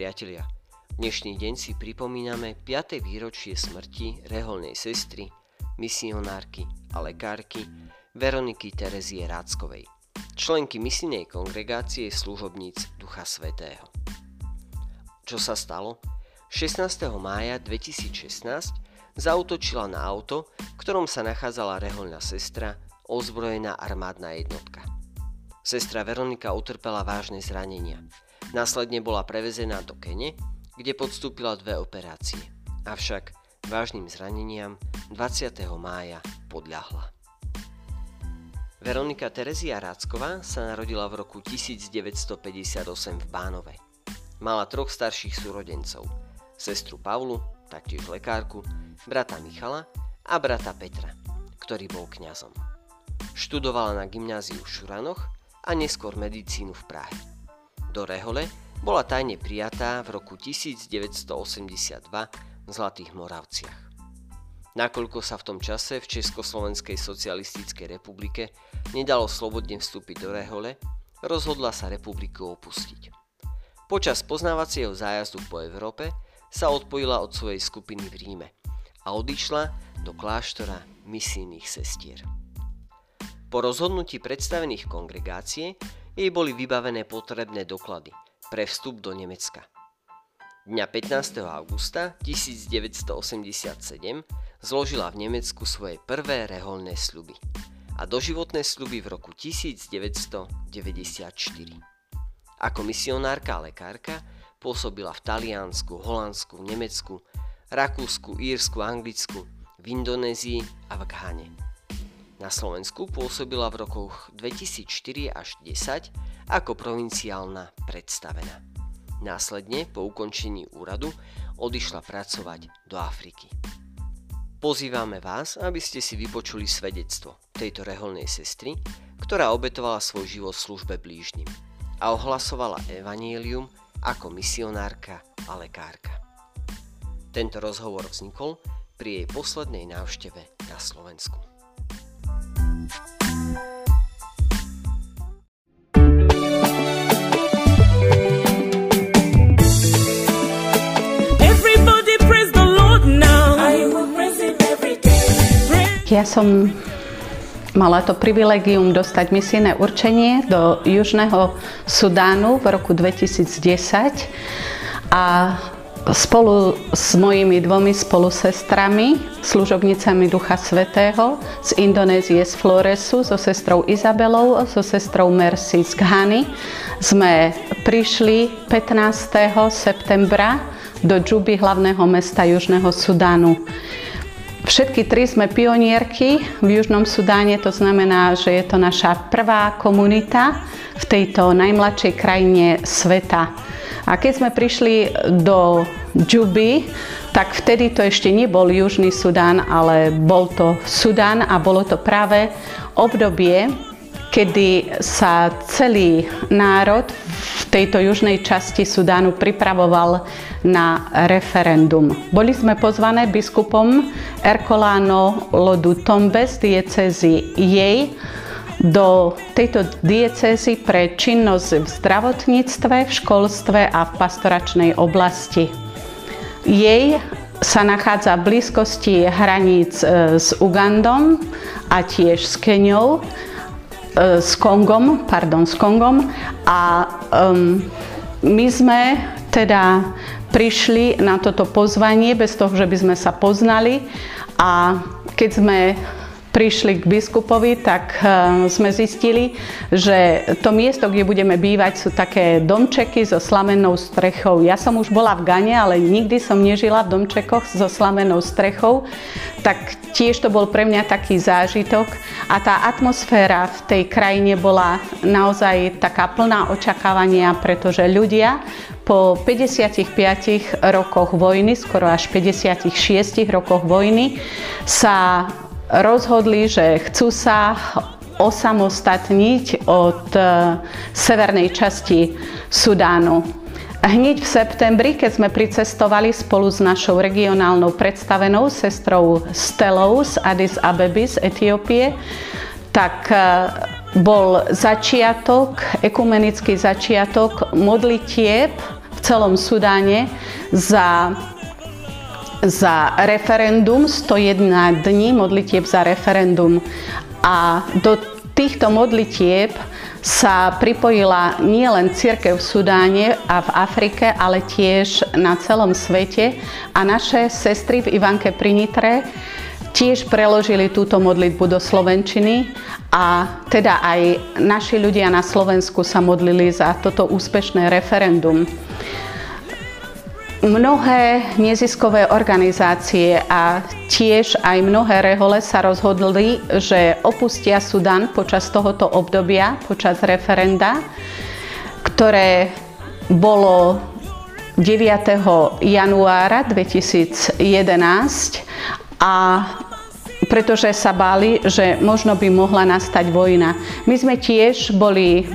priatelia, dnešný deň si pripomíname 5. výročie smrti reholnej sestry, misionárky a lekárky Veroniky Terezie Ráckovej, členky misijnej kongregácie služobníc Ducha Svetého. Čo sa stalo? 16. mája 2016 zautočila na auto, v ktorom sa nachádzala reholná sestra, ozbrojená armádna jednotka. Sestra Veronika utrpela vážne zranenia – Následne bola prevezená do Kene, kde podstúpila dve operácie. Avšak vážnym zraneniam 20. mája podľahla. Veronika Terezia Rácková sa narodila v roku 1958 v Bánove. Mala troch starších súrodencov, sestru Pavlu, taktiež lekárku, brata Michala a brata Petra, ktorý bol kňazom. Študovala na gymnáziu v Šuranoch a neskôr medicínu v Prahe do Rehole bola tajne prijatá v roku 1982 v Zlatých Moravciach. Nakoľko sa v tom čase v Československej socialistickej republike nedalo slobodne vstúpiť do Rehole, rozhodla sa republiku opustiť. Počas poznávacieho zájazdu po Európe sa odpojila od svojej skupiny v Ríme a odišla do kláštora misijných sestier. Po rozhodnutí predstavených kongregácie jej boli vybavené potrebné doklady pre vstup do Nemecka. Dňa 15. augusta 1987 zložila v Nemecku svoje prvé reholné sľuby a doživotné sľuby v roku 1994. Ako misionárka a lekárka pôsobila v Taliansku, Holandsku, Nemecku, Rakúsku, Írsku, Anglicku, v Indonézii a v Ghane. Na Slovensku pôsobila v rokoch 2004 až 10 ako provinciálna predstavená. Následne po ukončení úradu odišla pracovať do Afriky. Pozývame vás, aby ste si vypočuli svedectvo tejto reholnej sestry, ktorá obetovala svoj život službe blížnym a ohlasovala evanielium ako misionárka a lekárka. Tento rozhovor vznikol pri jej poslednej návšteve na Slovensku. Ja som mala to privilegium dostať misijné určenie do Južného Sudánu v roku 2010 a spolu s mojimi dvomi spolusestrami, služobnicami Ducha Svetého z Indonézie z Floresu, so sestrou Izabelou, so sestrou Mercy z Ghany, sme prišli 15. septembra do Džuby, hlavného mesta Južného Sudánu. Všetky tri sme pionierky v Južnom Sudáne, to znamená, že je to naša prvá komunita v tejto najmladšej krajine sveta. A keď sme prišli do Džuby, tak vtedy to ešte nebol Južný Sudán, ale bol to Sudán a bolo to práve obdobie, kedy sa celý národ v tejto južnej časti Sudánu pripravoval na referendum. Boli sme pozvané biskupom Ercolano Lodu Tombe z diecezy jej do tejto diecézy pre činnosť v zdravotníctve, v školstve a v pastoračnej oblasti. Jej sa nachádza v blízkosti hraníc e, s Ugandom a tiež s Keniou E, s Kongom, pardon, s Kongom a um, my sme teda prišli na toto pozvanie bez toho, že by sme sa poznali a keď sme prišli k biskupovi, tak eh, sme zistili, že to miesto, kde budeme bývať, sú také domčeky so slamenou strechou. Ja som už bola v Gane, ale nikdy som nežila v domčekoch so slamenou strechou, tak tiež to bol pre mňa taký zážitok a tá atmosféra v tej krajine bola naozaj taká plná očakávania, pretože ľudia po 55 rokoch vojny, skoro až 56 rokoch vojny, sa rozhodli, že chcú sa osamostatniť od e, severnej časti Sudánu. Hneď v septembri, keď sme pricestovali spolu s našou regionálnou predstavenou sestrou Stelou z Addis Abeby z Etiópie, tak e, bol začiatok, ekumenický začiatok modlitieb v celom Sudáne za za referendum, 101 dní modlitieb za referendum. A do týchto modlitieb sa pripojila nielen církev v Sudáne a v Afrike, ale tiež na celom svete. A naše sestry v Ivanke pri Nitre tiež preložili túto modlitbu do Slovenčiny a teda aj naši ľudia na Slovensku sa modlili za toto úspešné referendum. Mnohé neziskové organizácie a tiež aj mnohé rehole sa rozhodli, že opustia Sudan počas tohoto obdobia, počas referenda, ktoré bolo 9. januára 2011 a pretože sa báli, že možno by mohla nastať vojna. My sme tiež boli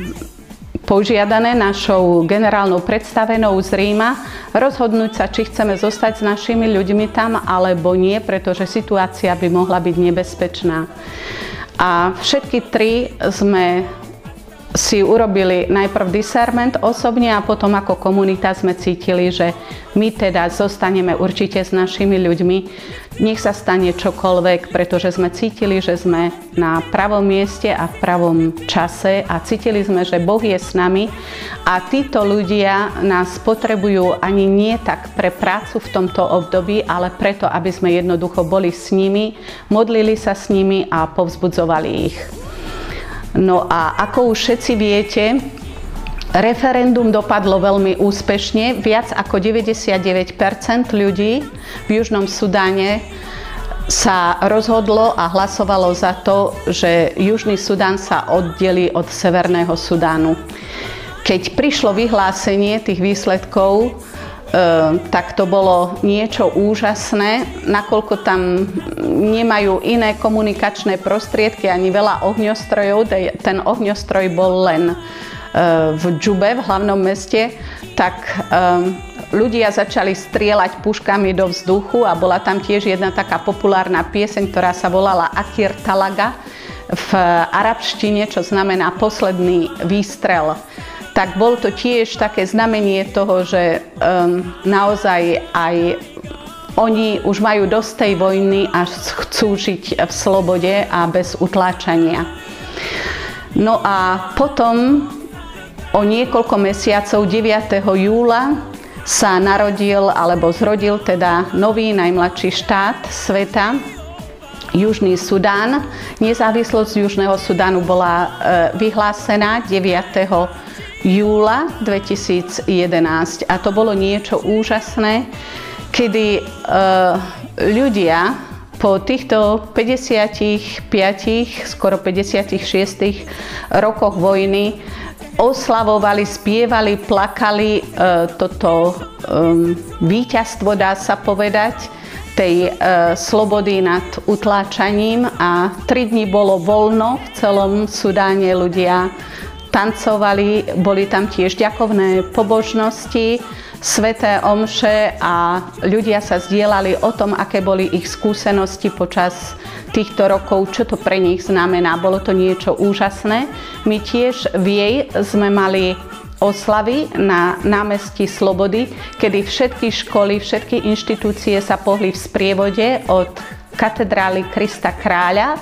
požiadané našou generálnou predstavenou z Ríma rozhodnúť sa, či chceme zostať s našimi ľuďmi tam alebo nie, pretože situácia by mohla byť nebezpečná. A všetky tri sme si urobili najprv discernment osobne a potom ako komunita sme cítili, že my teda zostaneme určite s našimi ľuďmi. Nech sa stane čokoľvek, pretože sme cítili, že sme na pravom mieste a v pravom čase a cítili sme, že Boh je s nami a títo ľudia nás potrebujú ani nie tak pre prácu v tomto období, ale preto, aby sme jednoducho boli s nimi, modlili sa s nimi a povzbudzovali ich. No a ako už všetci viete, referendum dopadlo veľmi úspešne. Viac ako 99% ľudí v Južnom Sudáne sa rozhodlo a hlasovalo za to, že Južný Sudán sa oddelí od Severného Sudánu. Keď prišlo vyhlásenie tých výsledkov, tak to bolo niečo úžasné, nakoľko tam nemajú iné komunikačné prostriedky ani veľa ohňostrojov. Ten ohňostroj bol len ehm, v Džube, v hlavnom meste, tak ehm, ľudia začali strieľať puškami do vzduchu a bola tam tiež jedna taká populárna pieseň, ktorá sa volala Akir Talaga v arabštine, čo znamená posledný výstrel tak bol to tiež také znamenie toho, že um, naozaj aj oni už majú dosť tej vojny a chcú žiť v slobode a bez utláčania. No a potom o niekoľko mesiacov 9. júla sa narodil alebo zrodil teda nový najmladší štát sveta, Južný Sudán. Nezávislosť Južného Sudánu bola e, vyhlásená 9 júla 2011 a to bolo niečo úžasné, kedy uh, ľudia po týchto 55, skoro 56 rokoch vojny oslavovali, spievali, plakali uh, toto um, víťazstvo, dá sa povedať, tej uh, slobody nad utláčaním. A tri dni bolo voľno v celom Sudáne. Ľudia tancovali, boli tam tiež ďakovné pobožnosti, sveté omše a ľudia sa zdieľali o tom, aké boli ich skúsenosti počas týchto rokov, čo to pre nich znamená. Bolo to niečo úžasné. My tiež v jej sme mali oslavy na námestí Slobody, kedy všetky školy, všetky inštitúcie sa pohli v sprievode od katedrály Krista Kráľa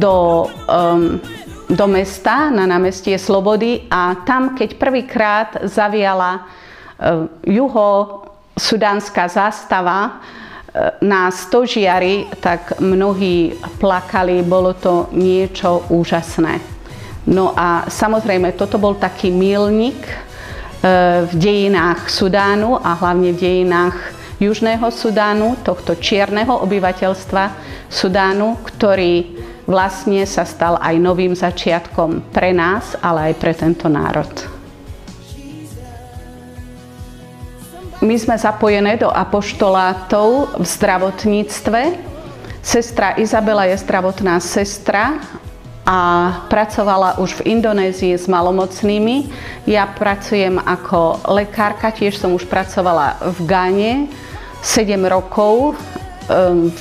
do um, do mesta na námestie Slobody a tam, keď prvýkrát zaviala e, juho-sudánska zástava e, na stožiari, tak mnohí plakali, bolo to niečo úžasné. No a samozrejme, toto bol taký milník e, v dejinách Sudánu a hlavne v dejinách Južného Sudánu, tohto čierneho obyvateľstva Sudánu, ktorý vlastne sa stal aj novým začiatkom pre nás, ale aj pre tento národ. My sme zapojené do apoštolátov v zdravotníctve. Sestra Izabela je zdravotná sestra a pracovala už v Indonézii s malomocnými. Ja pracujem ako lekárka, tiež som už pracovala v Gáne 7 rokov v,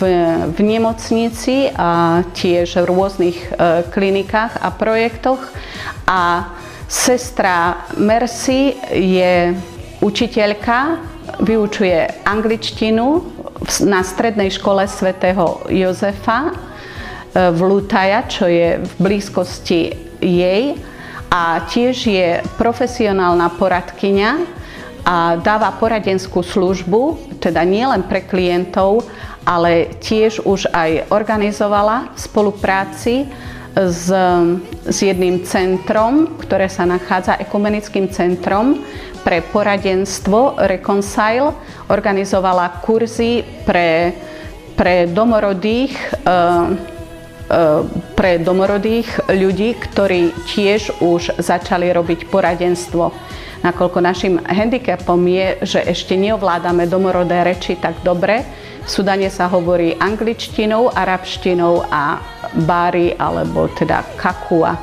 v nemocnici a tiež v rôznych e, klinikách a projektoch. A sestra Mercy je učiteľka, vyučuje angličtinu na strednej škole svätého Jozefa e, v Lutaja, čo je v blízkosti jej a tiež je profesionálna poradkyňa a dáva poradenskú službu, teda nielen pre klientov, ale tiež už aj organizovala spolupráci s, s jedným centrom, ktoré sa nachádza ekumenickým centrom pre poradenstvo Reconcile. Organizovala kurzy pre, pre domorodých e, pre domorodých ľudí, ktorí tiež už začali robiť poradenstvo. Nakoľko našim handicapom je, že ešte neovládame domorodé reči tak dobre, v Sudane sa hovorí angličtinou, arabštinou a bári alebo teda kakua.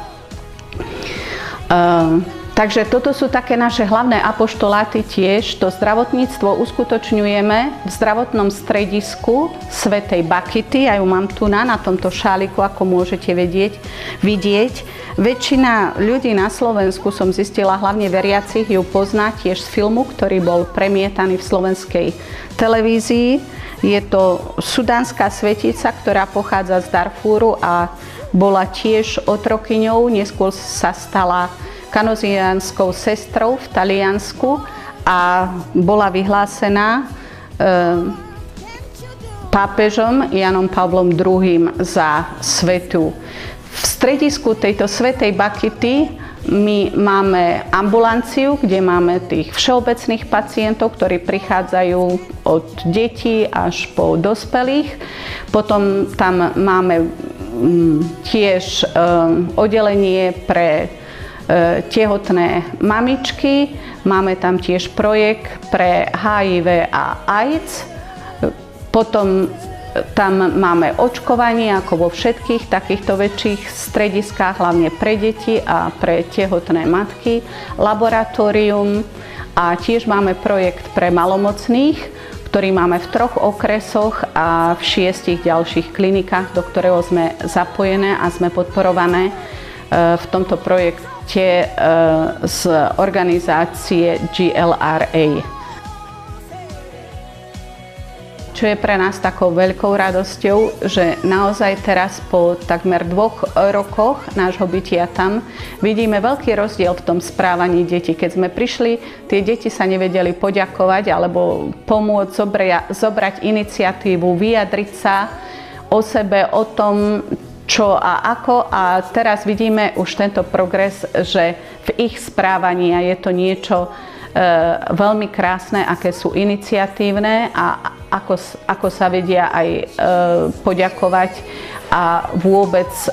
Uh, takže toto sú také naše hlavné apoštoláty tiež. To zdravotníctvo uskutočňujeme v zdravotnom stredisku Svetej Bakity. Ja ju mám tu na, na tomto šáliku, ako môžete vedieť, vidieť. Väčšina ľudí na Slovensku, som zistila, hlavne veriacich, ju pozná tiež z filmu, ktorý bol premietaný v slovenskej televízii je to sudánska svetica, ktorá pochádza z Darfúru a bola tiež otrokyňou, neskôr sa stala kanozianskou sestrou v Taliansku a bola vyhlásená e, pápežom Janom Pavlom II za svetu. V stredisku tejto svetej Bakity my máme ambulanciu, kde máme tých všeobecných pacientov, ktorí prichádzajú od detí až po dospelých. Potom tam máme mm, tiež ehm, oddelenie pre e, tehotné mamičky. Máme tam tiež projekt pre HIV a AIDS. Potom tam máme očkovanie ako vo všetkých takýchto väčších strediskách, hlavne pre deti a pre tehotné matky, laboratórium a tiež máme projekt pre malomocných, ktorý máme v troch okresoch a v šiestich ďalších klinikách, do ktorého sme zapojené a sme podporované e, v tomto projekte e, z organizácie GLRA. čo je pre nás takou veľkou radosťou, že naozaj teraz po takmer dvoch rokoch nášho bytia tam vidíme veľký rozdiel v tom správaní detí. Keď sme prišli, tie deti sa nevedeli poďakovať alebo pomôcť zobra, zobrať iniciatívu, vyjadriť sa o sebe, o tom, čo a ako a teraz vidíme už tento progres, že v ich správaní je to niečo, E, veľmi krásne, aké sú iniciatívne a ako, ako sa vedia aj e, poďakovať a vôbec e,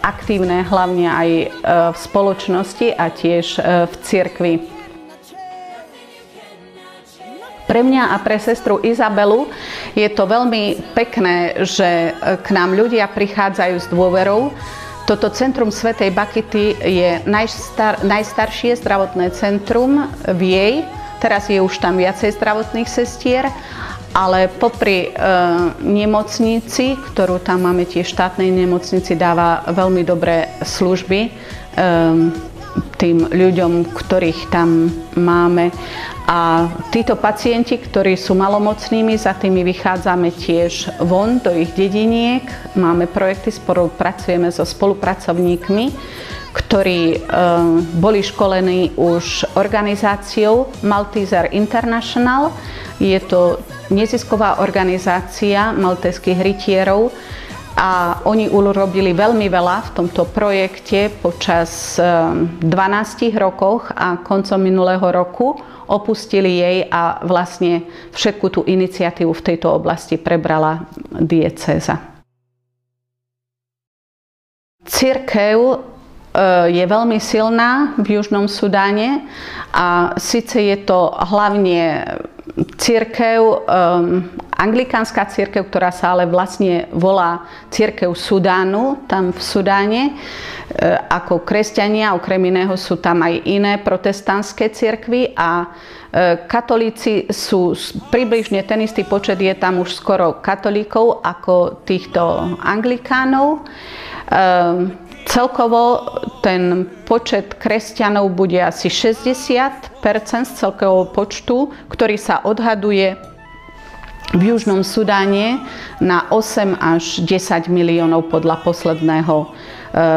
aktívne hlavne aj v spoločnosti a tiež v cirkvi. Pre mňa a pre sestru Izabelu je to veľmi pekné, že k nám ľudia prichádzajú s dôverou, toto centrum Svetej Bakity je najstar, najstaršie zdravotné centrum v jej. Teraz je už tam viacej zdravotných sestier, ale popri e, nemocnici, ktorú tam máme tiež štátnej nemocnici, dáva veľmi dobré služby. E, tým ľuďom, ktorých tam máme. A títo pacienti, ktorí sú malomocnými, za tými vychádzame tiež von do ich dediniek. Máme projekty, spolupracujeme so spolupracovníkmi, ktorí e, boli školení už organizáciou Malteser International. Je to nezisková organizácia malteských rytierov, a oni urobili veľmi veľa v tomto projekte počas 12 ehm, rokoch a koncom minulého roku opustili jej a vlastne všetku tú iniciatívu v tejto oblasti prebrala diecéza. Církev e, je veľmi silná v Južnom Sudáne a síce je to hlavne církev, um, anglikánska církev, ktorá sa ale vlastne volá církev Sudánu, tam v Sudáne, e, ako kresťania, okrem iného sú tam aj iné protestantské církvy a e, katolíci sú približne ten istý počet, je tam už skoro katolíkov ako týchto anglikánov. E, celkovo ten počet kresťanov bude asi 60 z celkového počtu, ktorý sa odhaduje v Južnom Sudáne na 8 až 10 miliónov podľa posledného e,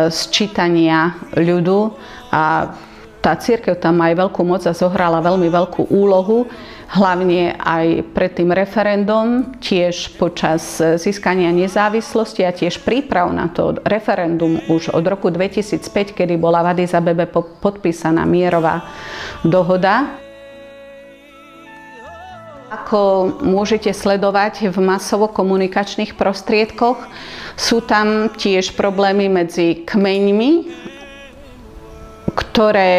sčítania ľudu. A tá církev tam aj veľkú moc a zohrala veľmi veľkú úlohu, hlavne aj pred tým referendum, tiež počas získania nezávislosti a tiež príprav na to referendum už od roku 2005, kedy bola v Addis Abebe podpísaná mierová dohoda. Ako môžete sledovať v masovo-komunikačných prostriedkoch, sú tam tiež problémy medzi kmeňmi ktoré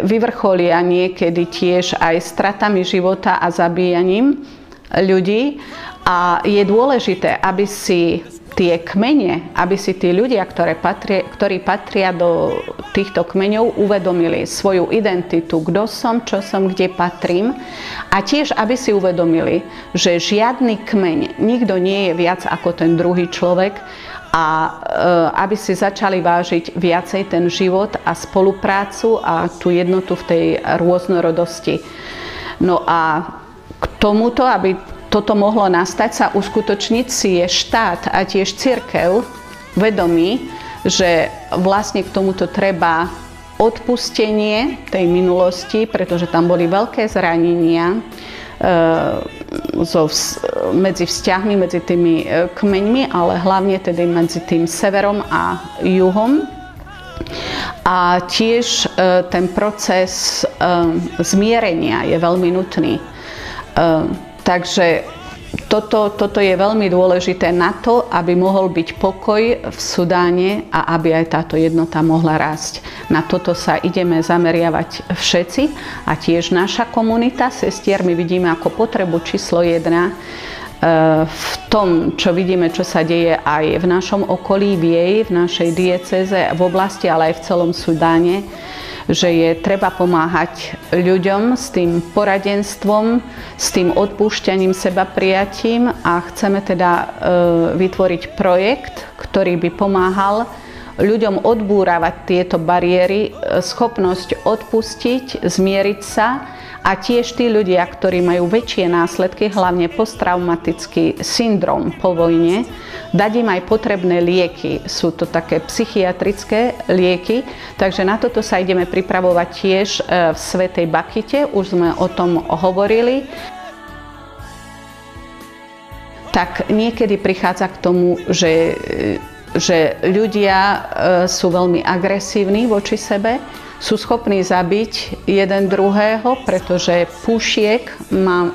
vyvrcholia niekedy tiež aj stratami života a zabíjaním ľudí. A je dôležité, aby si tie kmene, aby si tí ľudia, ktoré patria, ktorí patria do týchto kmeňov, uvedomili svoju identitu, kto som, čo som, kde patrím a tiež, aby si uvedomili, že žiadny kmeň, nikto nie je viac ako ten druhý človek a e, aby si začali vážiť viacej ten život a spoluprácu a tú jednotu v tej rôznorodosti. No a k tomuto, aby toto mohlo nastať, sa uskutočniť si je štát a tiež církev vedomí, že vlastne k tomuto treba odpustenie tej minulosti, pretože tam boli veľké zranenia, so, medzi vzťahmi, medzi tými e, kmeňmi, ale hlavne tedy medzi tým severom a juhom. A tiež e, ten proces e, zmierenia je veľmi nutný. Takže toto, toto je veľmi dôležité na to, aby mohol byť pokoj v Sudáne a aby aj táto jednota mohla rásť. Na toto sa ideme zameriavať všetci a tiež naša komunita sestier my vidíme ako potrebu číslo jedna e, v tom, čo vidíme, čo sa deje aj v našom okolí, v jej, v našej dieceze, v oblasti, ale aj v celom Sudáne, že je treba pomáhať ľuďom s tým poradenstvom, s tým odpúšťaním seba prijatím a chceme teda e, vytvoriť projekt, ktorý by pomáhal ľuďom odbúravať tieto bariéry, e, schopnosť odpustiť, zmieriť sa a tiež tí ľudia, ktorí majú väčšie následky, hlavne posttraumatický syndrom po vojne, dať im aj potrebné lieky. Sú to také psychiatrické lieky, takže na toto sa ideme pripravovať tiež e, v Svetej Bakite, už sme o tom hovorili. Tak niekedy prichádza k tomu, že, že ľudia e, sú veľmi agresívni voči sebe, sú schopní zabiť jeden druhého, pretože púšiek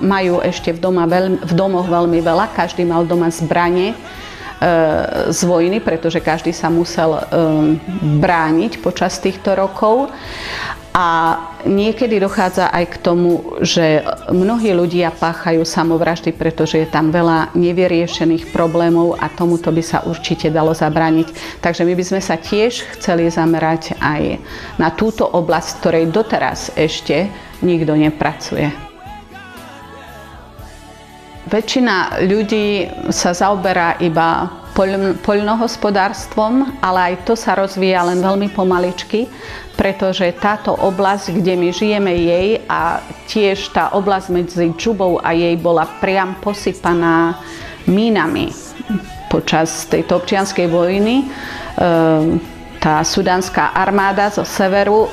majú ešte v, doma veľmi, v domoch veľmi veľa. Každý mal doma zbranie e, z vojny, pretože každý sa musel e, brániť počas týchto rokov. A niekedy dochádza aj k tomu, že mnohí ľudia páchajú samovraždy, pretože je tam veľa nevyriešených problémov a tomuto by sa určite dalo zabrániť. Takže my by sme sa tiež chceli zamerať aj na túto oblasť, ktorej doteraz ešte nikto nepracuje. Väčšina ľudí sa zaoberá iba poľnohospodárstvom, ale aj to sa rozvíja len veľmi pomaličky, pretože táto oblasť, kde my žijeme jej a tiež tá oblasť medzi Džubou a jej bola priam posypaná mínami počas tejto občianskej vojny. Ehm, tá sudánska armáda zo severu e,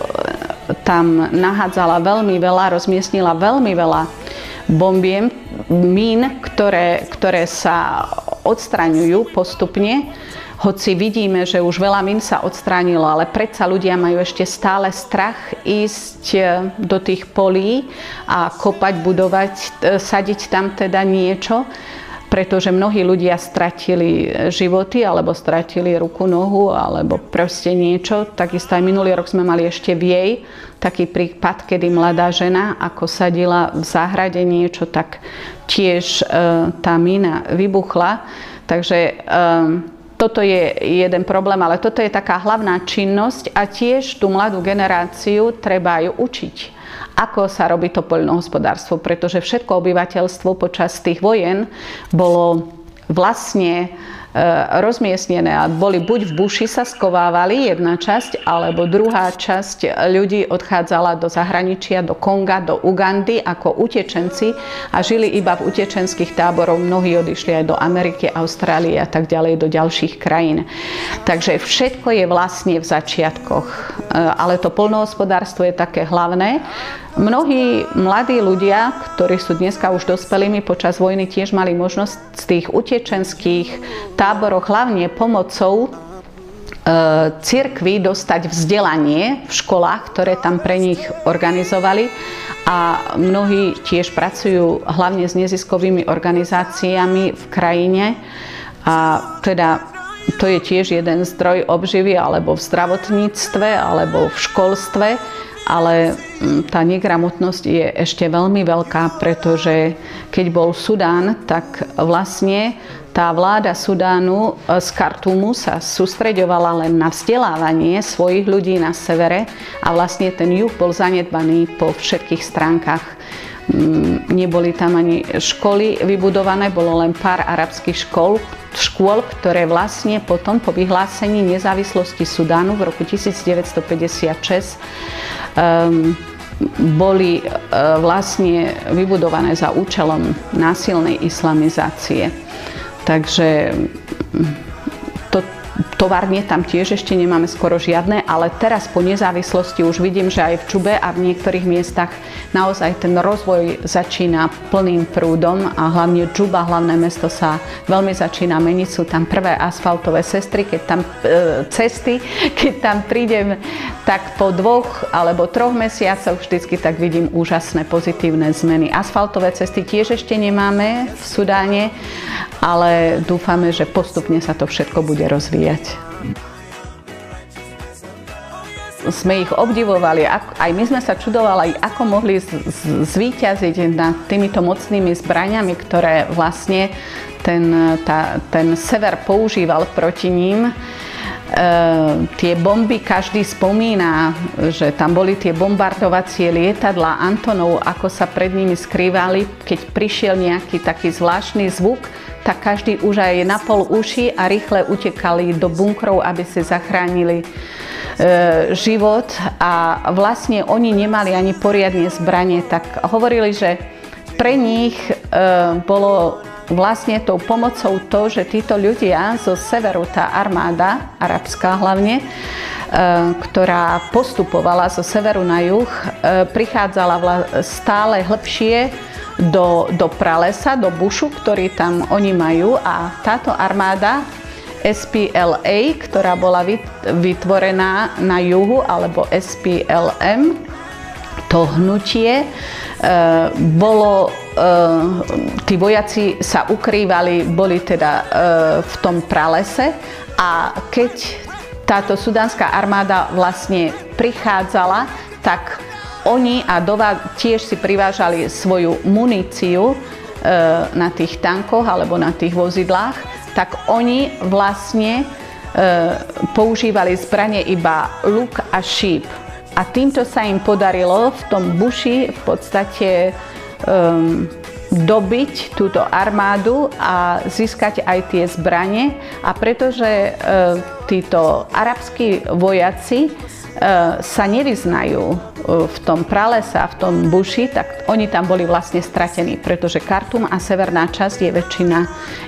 tam nahádzala veľmi veľa, rozmiestnila veľmi veľa bombiem, mín, ktoré, ktoré sa odstraňujú postupne, hoci vidíme, že už veľa mín sa odstránilo, ale predsa ľudia majú ešte stále strach ísť e, do tých polí a kopať, budovať, e, sadiť tam teda niečo, pretože mnohí ľudia stratili e, životy alebo stratili ruku, nohu alebo proste niečo. Takisto aj minulý rok sme mali ešte v jej taký prípad, kedy mladá žena ako sadila v záhrade niečo, tak tiež tá mina vybuchla Takže um, toto je jeden problém, ale toto je taká hlavná činnosť a tiež tú mladú generáciu treba ju učiť ako sa robí to poľnohospodárstvo, pretože všetko obyvateľstvo počas tých vojen bolo vlastne rozmiestnené a boli buď v buši sa skovávali jedna časť, alebo druhá časť ľudí odchádzala do zahraničia, do Konga, do Ugandy ako utečenci a žili iba v utečenských táboroch. Mnohí odišli aj do Ameriky, Austrálie a tak ďalej, do ďalších krajín. Takže všetko je vlastne v začiatkoch, ale to polnohospodárstvo je také hlavné. Mnohí mladí ľudia, ktorí sú dneska už dospelými, počas vojny tiež mali možnosť z tých utečenských táboroch, hlavne pomocou e, cirkvi dostať vzdelanie v školách, ktoré tam pre nich organizovali. A mnohí tiež pracujú hlavne s neziskovými organizáciami v krajine. A teda to je tiež jeden zdroj obživy alebo v zdravotníctve alebo v školstve ale mm, tá negramotnosť je ešte veľmi veľká, pretože keď bol Sudán, tak vlastne tá vláda Sudánu e, z Kartumu sa sústreďovala len na vzdelávanie svojich ľudí na severe a vlastne ten juh bol zanedbaný po všetkých stránkach. Mm, neboli tam ani školy vybudované, bolo len pár arabských škol, škôl, ktoré vlastne potom po vyhlásení nezávislosti Sudánu v roku 1956 um, boli uh, vlastne vybudované za účelom násilnej islamizácie. Takže Továrne tam tiež ešte nemáme skoro žiadne, ale teraz po nezávislosti už vidím, že aj v Čube a v niektorých miestach naozaj ten rozvoj začína plným prúdom a hlavne Čuba, hlavné mesto sa veľmi začína meniť. Sú tam prvé asfaltové sestry, keď tam, e, cesty, keď tam prídem, tak po dvoch alebo troch mesiacoch vždycky tak vidím úžasné pozitívne zmeny. Asfaltové cesty tiež ešte nemáme v Sudáne, ale dúfame, že postupne sa to všetko bude rozvíjať. Sme ich obdivovali, aj my sme sa čudovali, ako mohli zvíťaziť nad týmito mocnými zbraniami, ktoré vlastne ten, tá, ten sever používal proti ním. E, tie bomby, každý spomína, že tam boli tie bombardovacie lietadla Antonov, ako sa pred nimi skrývali, keď prišiel nejaký taký zvláštny zvuk, tak každý už aj na pol uši a rýchle utekali do bunkrov, aby si zachránili e, život. A vlastne oni nemali ani poriadne zbranie, tak hovorili, že pre nich e, bolo vlastne tou pomocou to, že títo ľudia zo severu, tá armáda, arabská hlavne, e, ktorá postupovala zo severu na juh, e, prichádzala stále hlbšie do, do pralesa, do bušu, ktorý tam oni majú. A táto armáda SPLA, ktorá bola vytvorená na juhu, alebo SPLM, to hnutie, e, bolo, e, tí vojaci sa ukrývali, boli teda e, v tom pralese a keď táto sudánska armáda vlastne prichádzala, tak oni a Dova tiež si privážali svoju muníciu na tých tankoch alebo na tých vozidlách, tak oni vlastne používali zbranie iba luk a šíp. A týmto sa im podarilo v tom buši v podstate um, dobiť túto armádu a získať aj tie zbranie. A pretože uh, títo arabskí vojaci uh, sa nevyznajú v tom pralese a v tom buši, tak oni tam boli vlastne stratení, pretože Kartum a severná časť je väčšina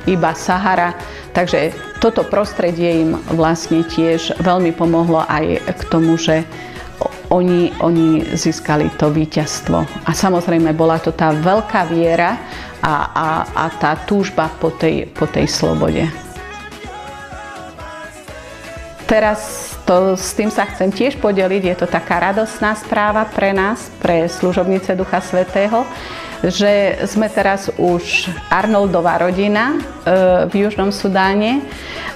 iba Sahara. Takže toto prostredie im vlastne tiež veľmi pomohlo aj k tomu, že oni, oni získali to víťazstvo. A samozrejme bola to tá veľká viera a, a, a tá túžba po tej, po tej slobode. Teraz to, s tým sa chcem tiež podeliť. Je to taká radosná správa pre nás, pre služobnice Ducha Svetého, že sme teraz už Arnoldová rodina e, v Južnom Sudáne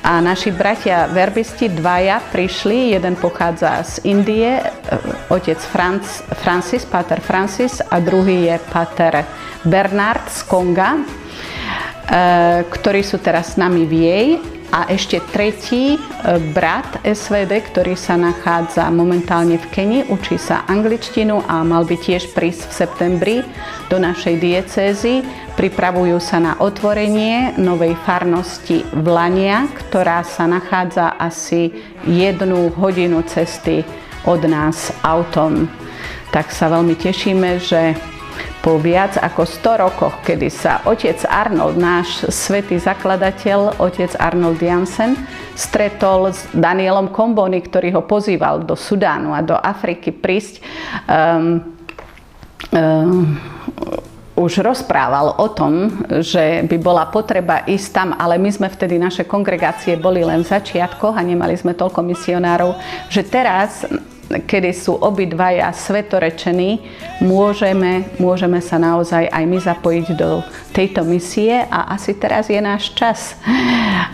a naši bratia verbisti dvaja prišli. Jeden pochádza z Indie, e, otec Franc, Francis, pater Francis a druhý je pater Bernard z Konga, e, ktorí sú teraz s nami v jej a ešte tretí e, brat SVD, ktorý sa nachádza momentálne v Keni, učí sa angličtinu a mal by tiež prísť v septembri do našej diecézy. Pripravujú sa na otvorenie novej farnosti v Lania, ktorá sa nachádza asi jednu hodinu cesty od nás autom. Tak sa veľmi tešíme, že po viac ako 100 rokoch, kedy sa otec Arnold, náš svetý zakladateľ, otec Arnold Jansen, stretol s Danielom Kombony, ktorý ho pozýval do Sudánu a do Afriky prísť, um, um, už rozprával o tom, že by bola potreba ísť tam, ale my sme vtedy, naše kongregácie boli len v začiatkoch a nemali sme toľko misionárov, že teraz kedy sú obidvaja svetorečení, môžeme, môžeme sa naozaj aj my zapojiť do tejto misie a asi teraz je náš čas.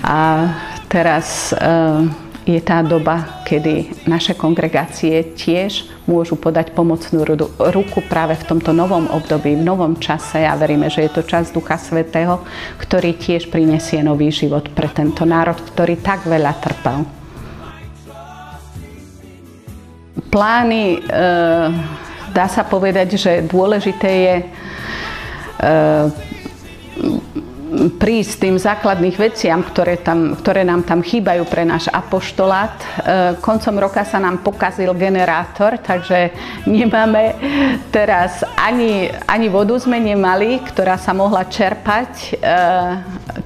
A teraz uh, je tá doba, kedy naše kongregácie tiež môžu podať pomocnú ruku práve v tomto novom období, v novom čase a veríme, že je to čas Ducha Svetého, ktorý tiež prinesie nový život pre tento národ, ktorý tak veľa trpel. Plány, e, dá sa povedať, že dôležité je e, prísť tým základných veciam, ktoré, tam, ktoré nám tam chýbajú pre náš apoštolát. E, koncom roka sa nám pokazil generátor, takže nemáme teraz ani, ani vodu sme nemali, ktorá sa mohla čerpať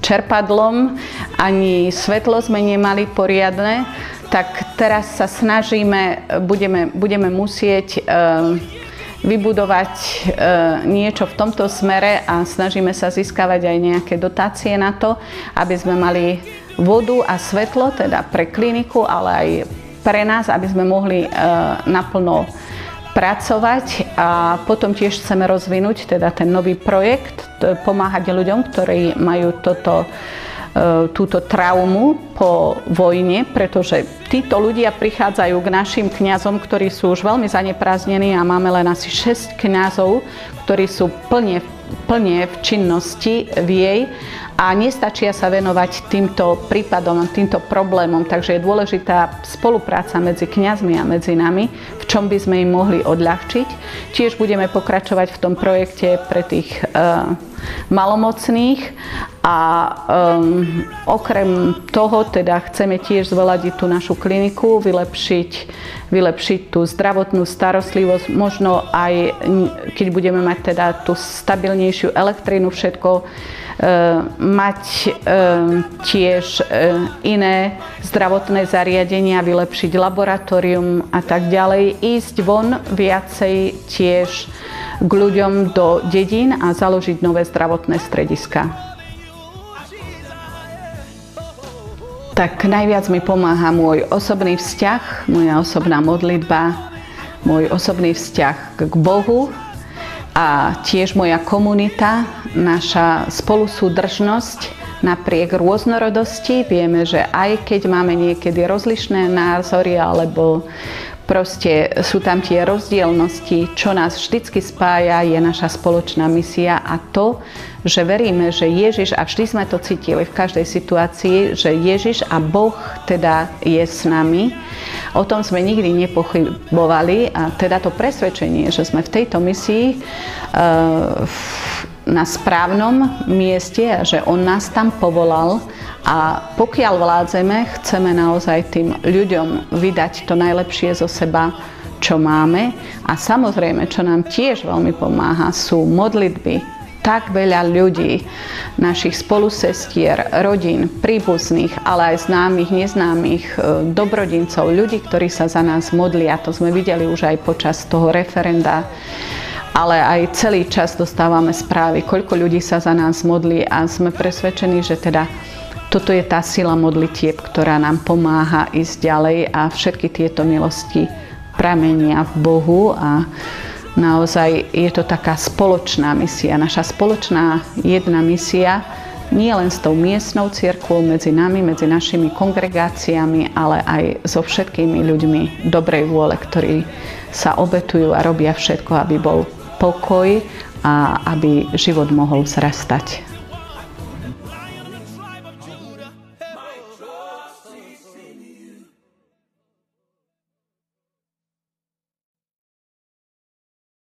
čerpadlom, ani svetlo sme nemali poriadne, tak teraz sa snažíme, budeme, budeme musieť e, vybudovať e, niečo v tomto smere a snažíme sa získavať aj nejaké dotácie na to, aby sme mali vodu a svetlo, teda pre kliniku, ale aj pre nás, aby sme mohli e, naplno pracovať. A potom tiež chceme rozvinúť teda ten nový projekt, pomáhať ľuďom, ktorí majú toto túto traumu po vojne, pretože títo ľudia prichádzajú k našim kňazom, ktorí sú už veľmi zanepráznení a máme len asi 6 kňazov, ktorí sú plne, plne v činnosti v jej a nestačia sa venovať týmto prípadom, týmto problémom, takže je dôležitá spolupráca medzi kňazmi a medzi nami, v čom by sme im mohli odľahčiť. Tiež budeme pokračovať v tom projekte pre tých uh, malomocných a um, okrem toho teda chceme tiež zvoladiť tú našu kliniku, vylepšiť, vylepšiť tú zdravotnú starostlivosť, možno aj keď budeme mať teda tú stabilnejšiu elektrínu, všetko uh, mať uh, tiež uh, iné zdravotné zariadenia, vylepšiť laboratórium a tak ďalej, ísť von viacej tiež k ľuďom do dedín a založiť nové zdravotné strediska. Tak najviac mi pomáha môj osobný vzťah, moja osobná modlitba, môj osobný vzťah k Bohu a tiež moja komunita, naša spolusúdržnosť napriek rôznorodosti. Vieme, že aj keď máme niekedy rozlišné názory alebo Proste sú tam tie rozdielnosti, čo nás vždycky spája, je naša spoločná misia a to, že veríme, že Ježiš, a vždy sme to cítili v každej situácii, že Ježiš a Boh teda je s nami. O tom sme nikdy nepochybovali a teda to presvedčenie, že sme v tejto misii uh, na správnom mieste a že On nás tam povolal, a pokiaľ vládzeme, chceme naozaj tým ľuďom vydať to najlepšie zo seba, čo máme. A samozrejme, čo nám tiež veľmi pomáha, sú modlitby. Tak veľa ľudí, našich spolusestier, rodín, príbuzných, ale aj známych, neznámych, e, dobrodincov, ľudí, ktorí sa za nás modlia. To sme videli už aj počas toho referenda ale aj celý čas dostávame správy, koľko ľudí sa za nás modlí a sme presvedčení, že teda toto je tá sila modlitieb, ktorá nám pomáha ísť ďalej a všetky tieto milosti pramenia v Bohu a naozaj je to taká spoločná misia. Naša spoločná jedna misia nie len s tou miestnou cirkvou medzi nami, medzi našimi kongregáciami, ale aj so všetkými ľuďmi dobrej vôle, ktorí sa obetujú a robia všetko, aby bol pokoj a aby život mohol vzrastať.